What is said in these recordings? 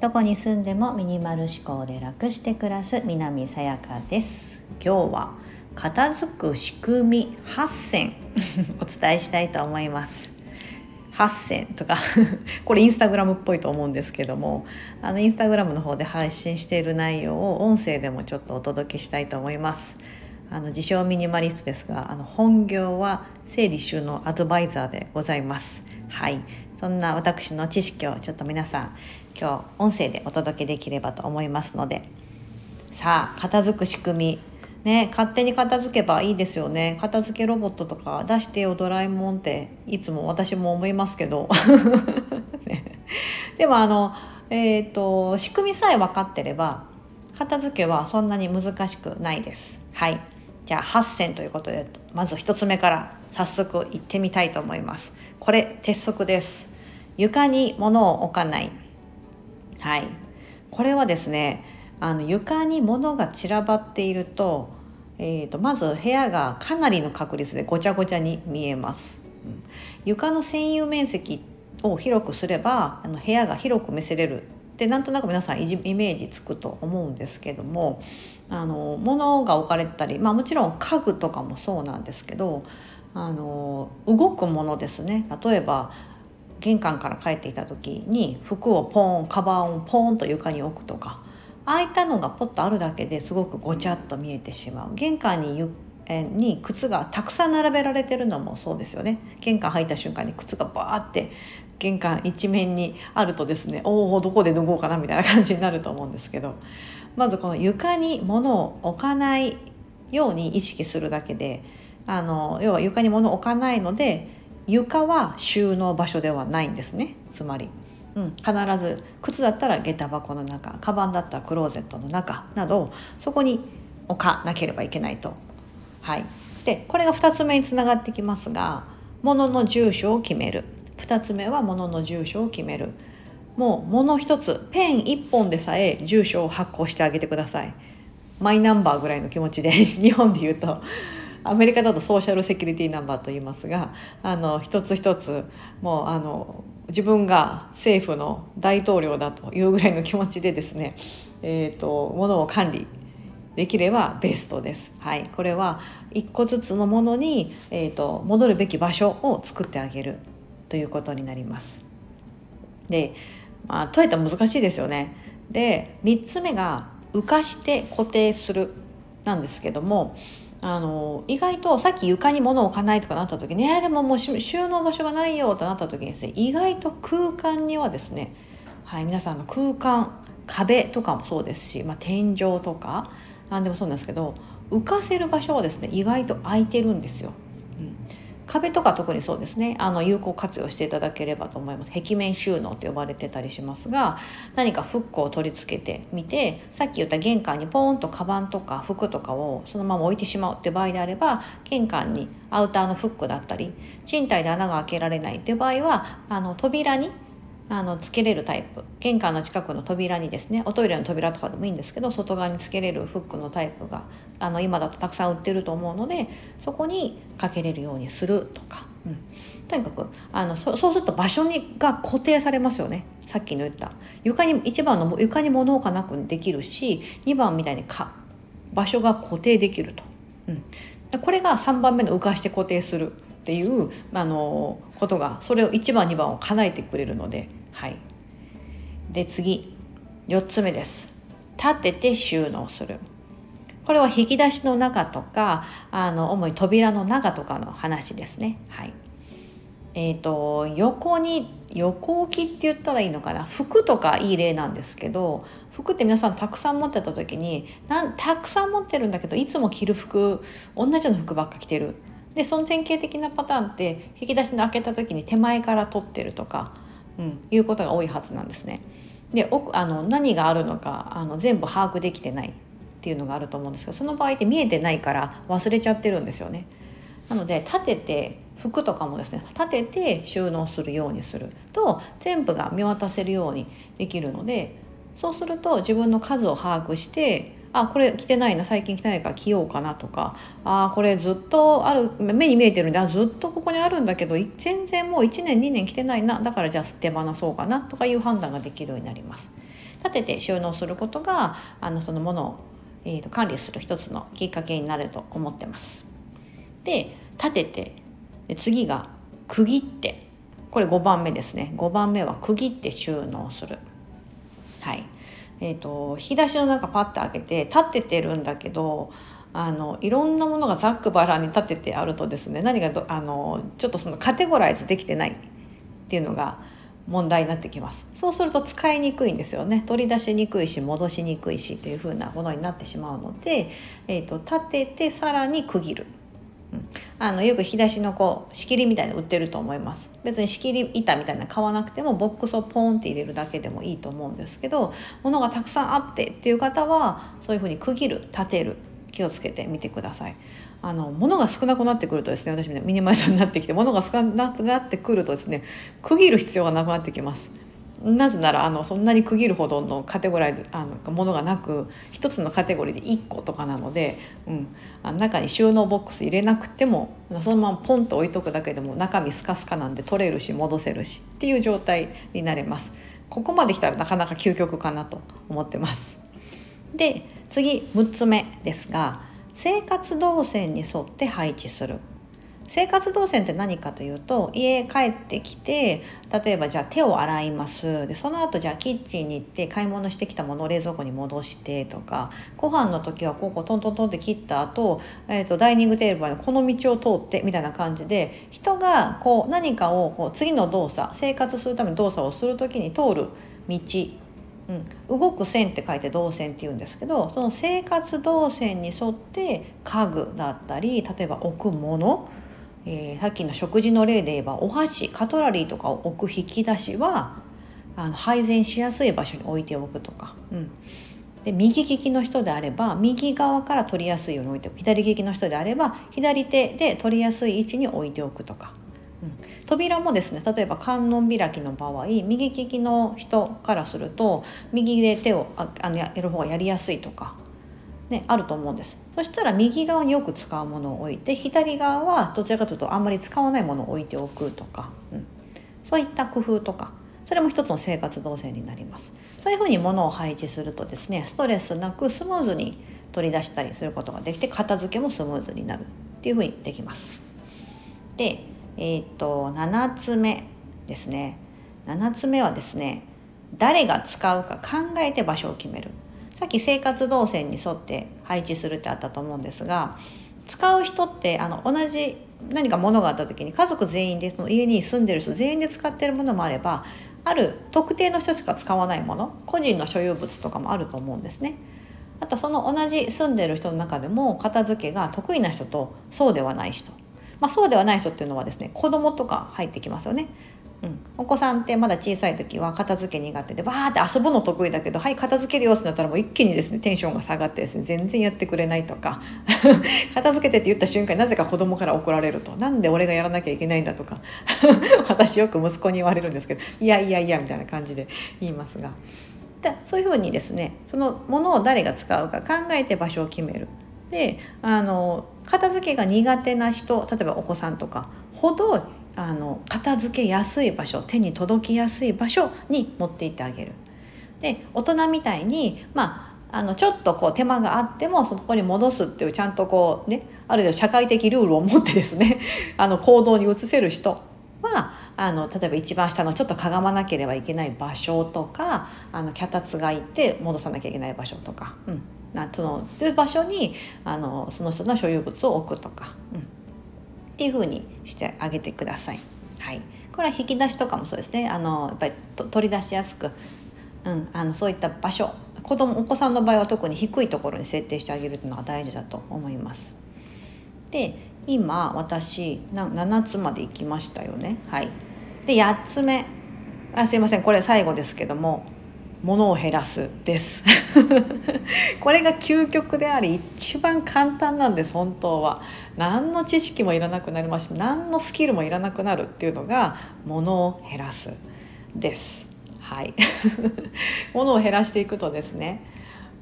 どこに住んでもミニマル思考で楽して暮らす南さやかです。今日は片付く仕組み8選。お伝えしたいと思います。8選とか。これインスタグラムっぽいと思うんですけども。あのインスタグラムの方で配信している内容を音声でもちょっとお届けしたいと思います。あの自称ミニマリストですがあの本業は整理収納アドバイザーでございます。はい。そんな私の知識をちょっと皆さん今日音声でお届けできればと思いますので。さあ片付く仕組み。ね勝手に片付けばいいですよね。片付けロボットとか出してよドラえもんっていつも私も思いますけど、ね、でもあのえっ、ー、と仕組みさえ分かってれば片付けはそんなに難しくないです。はい。じゃあ8選ということでまず1つ目から。早速行ってみたいと思います。これ鉄則です。床に物を置かない。はい。これはですねあの床に物が散らばっていると,、えーと、まず部屋がかなりの確率でごちゃごちゃに見えます。うん、床の占有面積を広くすればあの部屋が広く見せれる。ってなんとなく皆さんイメージつくと思うんですけどもあの物が置かれたり、まあ、もちろん家具とかもそうなんですけどあの動くものですね。例えば玄関から帰っていた時に服をポーンカバンをポーンと床に置くとかああいったのがポッとあるだけですごくごちゃっと見えてしまう。玄関にえに靴がたくさん並べられてるのもそうですよね。玄関入った瞬間に靴がバーって玄関一面にあるとですねおおどこで脱ごうかなみたいな感じになると思うんですけどまずこの床に物を置かないように意識するだけであの要は床に物を置かないので床は収納場所ではないんですね。つまり。うん、必ず靴だったら下駄箱の中カバンだったらクローゼットの中などそこに置かなければいけないと。はい、でこれが2つ目につながってきますが物の住所を決める。2つ目は物の住所を決める。もう物一つペン1本でさえ住所を発行してあげてください。マイナンバーぐらいの気持ちで 日本で言うと。アメリカだとソーシャルセキュリティナンバーと言いますがあの一つ一つもうあの自分が政府の大統領だというぐらいの気持ちでですね、えーと、ものを管理できればベストです。はい、これは一個ずつのものに、えーと、戻るべき場所を作ってあげるということになります。で、まあ、とえたら難しいですよね。で3つ目が浮かして固定するなんですけどもあの意外とさっき床に物を置かないとかなった時、ね、でももう収納場所がないよとなった時にですね意外と空間にはですね、はい、皆さんの空間壁とかもそうですし、まあ、天井とか何でもそうなんですけど浮かせる場所はですね意外と空いてるんですよ。壁とか特にそうですね。あの有効活用していただければと思います。壁面収納と呼ばれてたりしますが何かフックを取り付けてみてさっき言った玄関にポーンとカバンとか服とかをそのまま置いてしまうっていう場合であれば玄関にアウターのフックだったり賃貸で穴が開けられないっていう場合はあの扉にあのつけれるタイプ。玄関の近くの扉にですねおトイレの扉とかでもいいんですけど外側につけれるフックのタイプがあの今だとたくさん売ってると思うのでそこにかけれるようにするとか、うん、とにかくあのそうすると場所にが固定されますよね。さっきの言った。床に1番の床に物置かなくできるし2番みたいにか場所が固定できると、うん、これが3番目の浮かして固定するっていうあのことがそれを1番2番を叶えてくれるので。はい。で次。4つ目です。立てて収納する。これは引き出しの中とかあの主に扉の中とかの話ですね。はい。えーと、横に横置きって言ったらいいのかな？服とかいい例なんですけど服って皆さんたくさん持ってた時になんたくさん持ってるんだけどいつも着る服同じような服ばっか着てる。でその典型的なパターンって引き出しの開けた時に手前から取ってるとか、うん、いうことが多いはずなんですね。で奥あの何があるのかあの全部把握できてないっていうのがあると思うんですけどその場合って見えてないから忘れちゃってるんですよね。なので立てて服とかもですね立てて収納するようにすると全部が見渡せるようにできるのでそうすると自分の数を把握してあこれ着てないな最近着てないから着ようかなとかあこれずっとある目に見えてるんであずっとここにあるんだけど全然もう1年2年着てないなだからじゃあ手放そうかなとかいう判断ができるようになります。立てて収納することがあのそのものを、えーと、管理する一つのきっかけになると思ってます。で立ててで次が区切ってこれ5番目ですね5番目は区切って収納する。はいえーと、引き出しの中パッて開けて立ててるんだけどあのいろんなものがざっくばらんに立ててあるとですね何があのちょっとそのカテゴライズできてないっていうのが問題になってきます。そうすると使いにくいんですよね。取り出しにくいし戻しにくいしというふうなものになってしまうので、えーと、立ててさらに区切る、あのよく引き出しのこう仕切りみたいな売ってると思います別に仕切り板みたいな買わなくてもボックスをポンって入れるだけでもいいと思うんですけど物がたくさんあってっていう方はそういうふうに区切る立てる気をつけてみてください。あの物が少なくなってくるとですね私ミニマリストになってきて物が少なくなってくるとですね区切る必要がなくなってきます。なぜならあのそんなに区切るほどのカテゴライズあのものがなく一つのカテゴリーで1個とかなので、うん、あの中に収納ボックス入れなくてもそのままポンと置いとくだけでも中身スカスカなんで取れるし戻せるしっていう状態になれます。ここまで来たらなかなか究極かなと思ってます。で次6つ目ですが生活動線に沿って配置する生活動線って何かというと家帰ってきて例えばじゃあ手を洗います。でその後じゃあキッチンに行って買い物してきたものを冷蔵庫に戻してとかご飯の時はこうこうトントントンって切った後、えーと、ダイニングテーブルはこの道を通ってみたいな感じで人がこう何かをこう次の動作生活するための動作をする時に通る道。うん、動く線って書いて動線って言うんですけどその生活動線に沿って家具だったり例えば置くもの、えー、さっきの食事の例で言えばお箸カトラリーとかを置く引き出しはあの配膳しやすい場所に置いておくとか、うん、で右利きの人であれば右側から取りやすいように置いておく。左利きの人であれば左手で取りやすい位置に置いておくとか。うん。扉もですね例えば観音開きの場合右利きの人からすると右で手をああのやる方がやりやすいとか、ね、あると思うんです。そしたら右側によく使うものを置いて左側はどちらかというとあんまり使わないものを置いておくとか、うん、そういった工夫とかそれも一つの生活動線になります。そういうふうに物を配置するとですねストレスなくスムーズに取り出したりすることができて片付けもスムーズになるっていうふうにできます。でえっ、と7つ目ですね。7つ目はですね誰が使うか考えて場所を決める。さっき生活動線に沿って配置するってあったと思うんですが使う人ってあの同じ何か物があった時に家族全員でその家に住んでる人全員で使ってるものもあればある特定の人しか使わないもの個人の所有物とかもあると思うんですね。あとその同じ住んでる人の中でも片付けが得意な人とそうではない人まあ、そうではない人っていうのはですね子供とか入ってきますよね。うん、お子さんってまだ小さい時は片付け苦手でバーって遊ぶの得意だけどはい片付けるよってなったらもう一気にですねテンションが下がってですね全然やってくれないとか 片付けてって言った瞬間なぜか子供から怒られるとなんで俺がやらなきゃいけないんだとか 私よく息子に言われるんですけどいやいやいやみたいな感じで言いますが。でそういうふうにですねそのものを誰が使うか考えて場所を決める。であの片付けが苦手な人例えばお子さんとかほどあの片付けやすい場所手に届きやすい場所に持っていってあげる。で大人みたいにまああのちょっとこう手間があってもそこに戻すっていうちゃんとこうねある程度社会的ルールを持ってですね あの行動に移せる人はあの例えば一番下のちょっとかがまなければいけない場所とかあの脚立がいて戻さなきゃいけない場所とか、うん、なそのいう場所にあのその人の所有物を置くとか、うん、っていうふうにしてあげてください。はい、これは引き出しとかもそうですね。あのやっぱり取り出しやすく、うん、あのそういった場所。子供お子さんの場合は特に低いところに設定してあげるのが大事だと思います。で今私7つまで行きましたよね。はい、で8つ目。あすいません。これ最後ですけども。物を減らすです。これが究極であり一番簡単なんです本当は。何の知識もいらなくなりますし何のスキルもいらなくなるっていうのが物を減らすです。はい。物を減らしていくとですね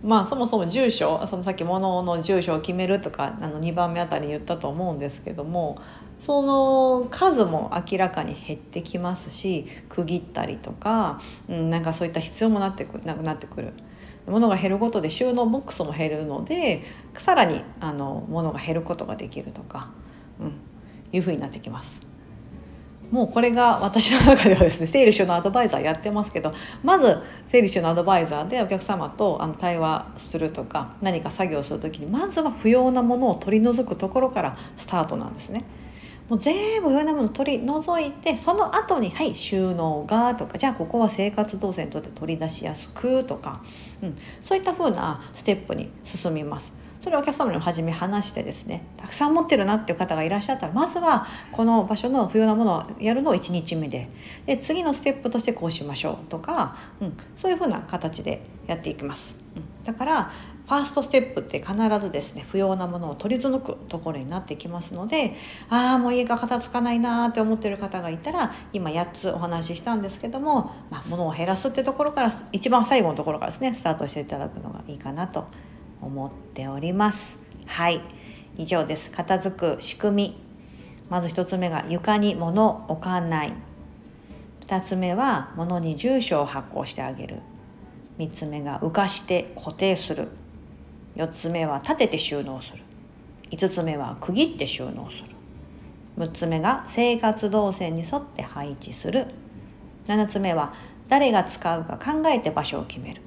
まあそもそも住所そのさっき物の住所を決めるとかあの2番目あたりに言ったと思うんですけどもその数も明らかに減ってきますし区切ったりとか、うん、なんかそういった必要もなってくなくなってくる。物が減ることで収納ボックスも減るのでさらにあの物が減ることができるとか、うん、いうふうになってきます。もうこれが私の中ではですね整理収納アドバイザーやってますけどまず整理収納アドバイザーでお客様とあの対話するとか何か作業する時にまずは不要なものを取り除くところからスタートなんですね。もう全部不要なもの取り除いてその後に「はい収納が」とかじゃあここは生活動線にとって取り出しやすくとか、うん、そういった風なステップに進みます。それをお客様にも初め話してですねたくさん持ってるなっていう方がいらっしゃったらまずはこの場所の不要なものをやるのを1日目でで次のステップとしてこうしましょうとか、うん、そういうふうな形でやっていきます。うん、だからファーストステップって必ずですね不要なものを取り除くところになってきますのでああもう家が片付かないなーって思ってる方がいたら今8つお話ししたんですけども、まあ、物を減らすってところから一番最後のところからですねスタートしていただくのがいいかなと思っております。はい。以上です。片付く仕組み。まず1つ目が床に物を置かない。2つ目は物に住所を発行してあげる。3つ目が浮かして固定する。4つ目は立てて収納する。5つ目は区切って収納する。6つ目が生活動線に沿って配置する。7つ目は誰が使うか考えて場所を決める。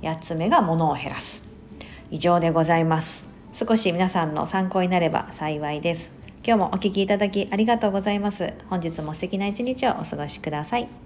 8つ目が物を減らす。以上でございます。少し皆さんの参考になれば幸いです。今日もお聴きいただきありがとうございます。本日も素敵な一日をお過ごしください。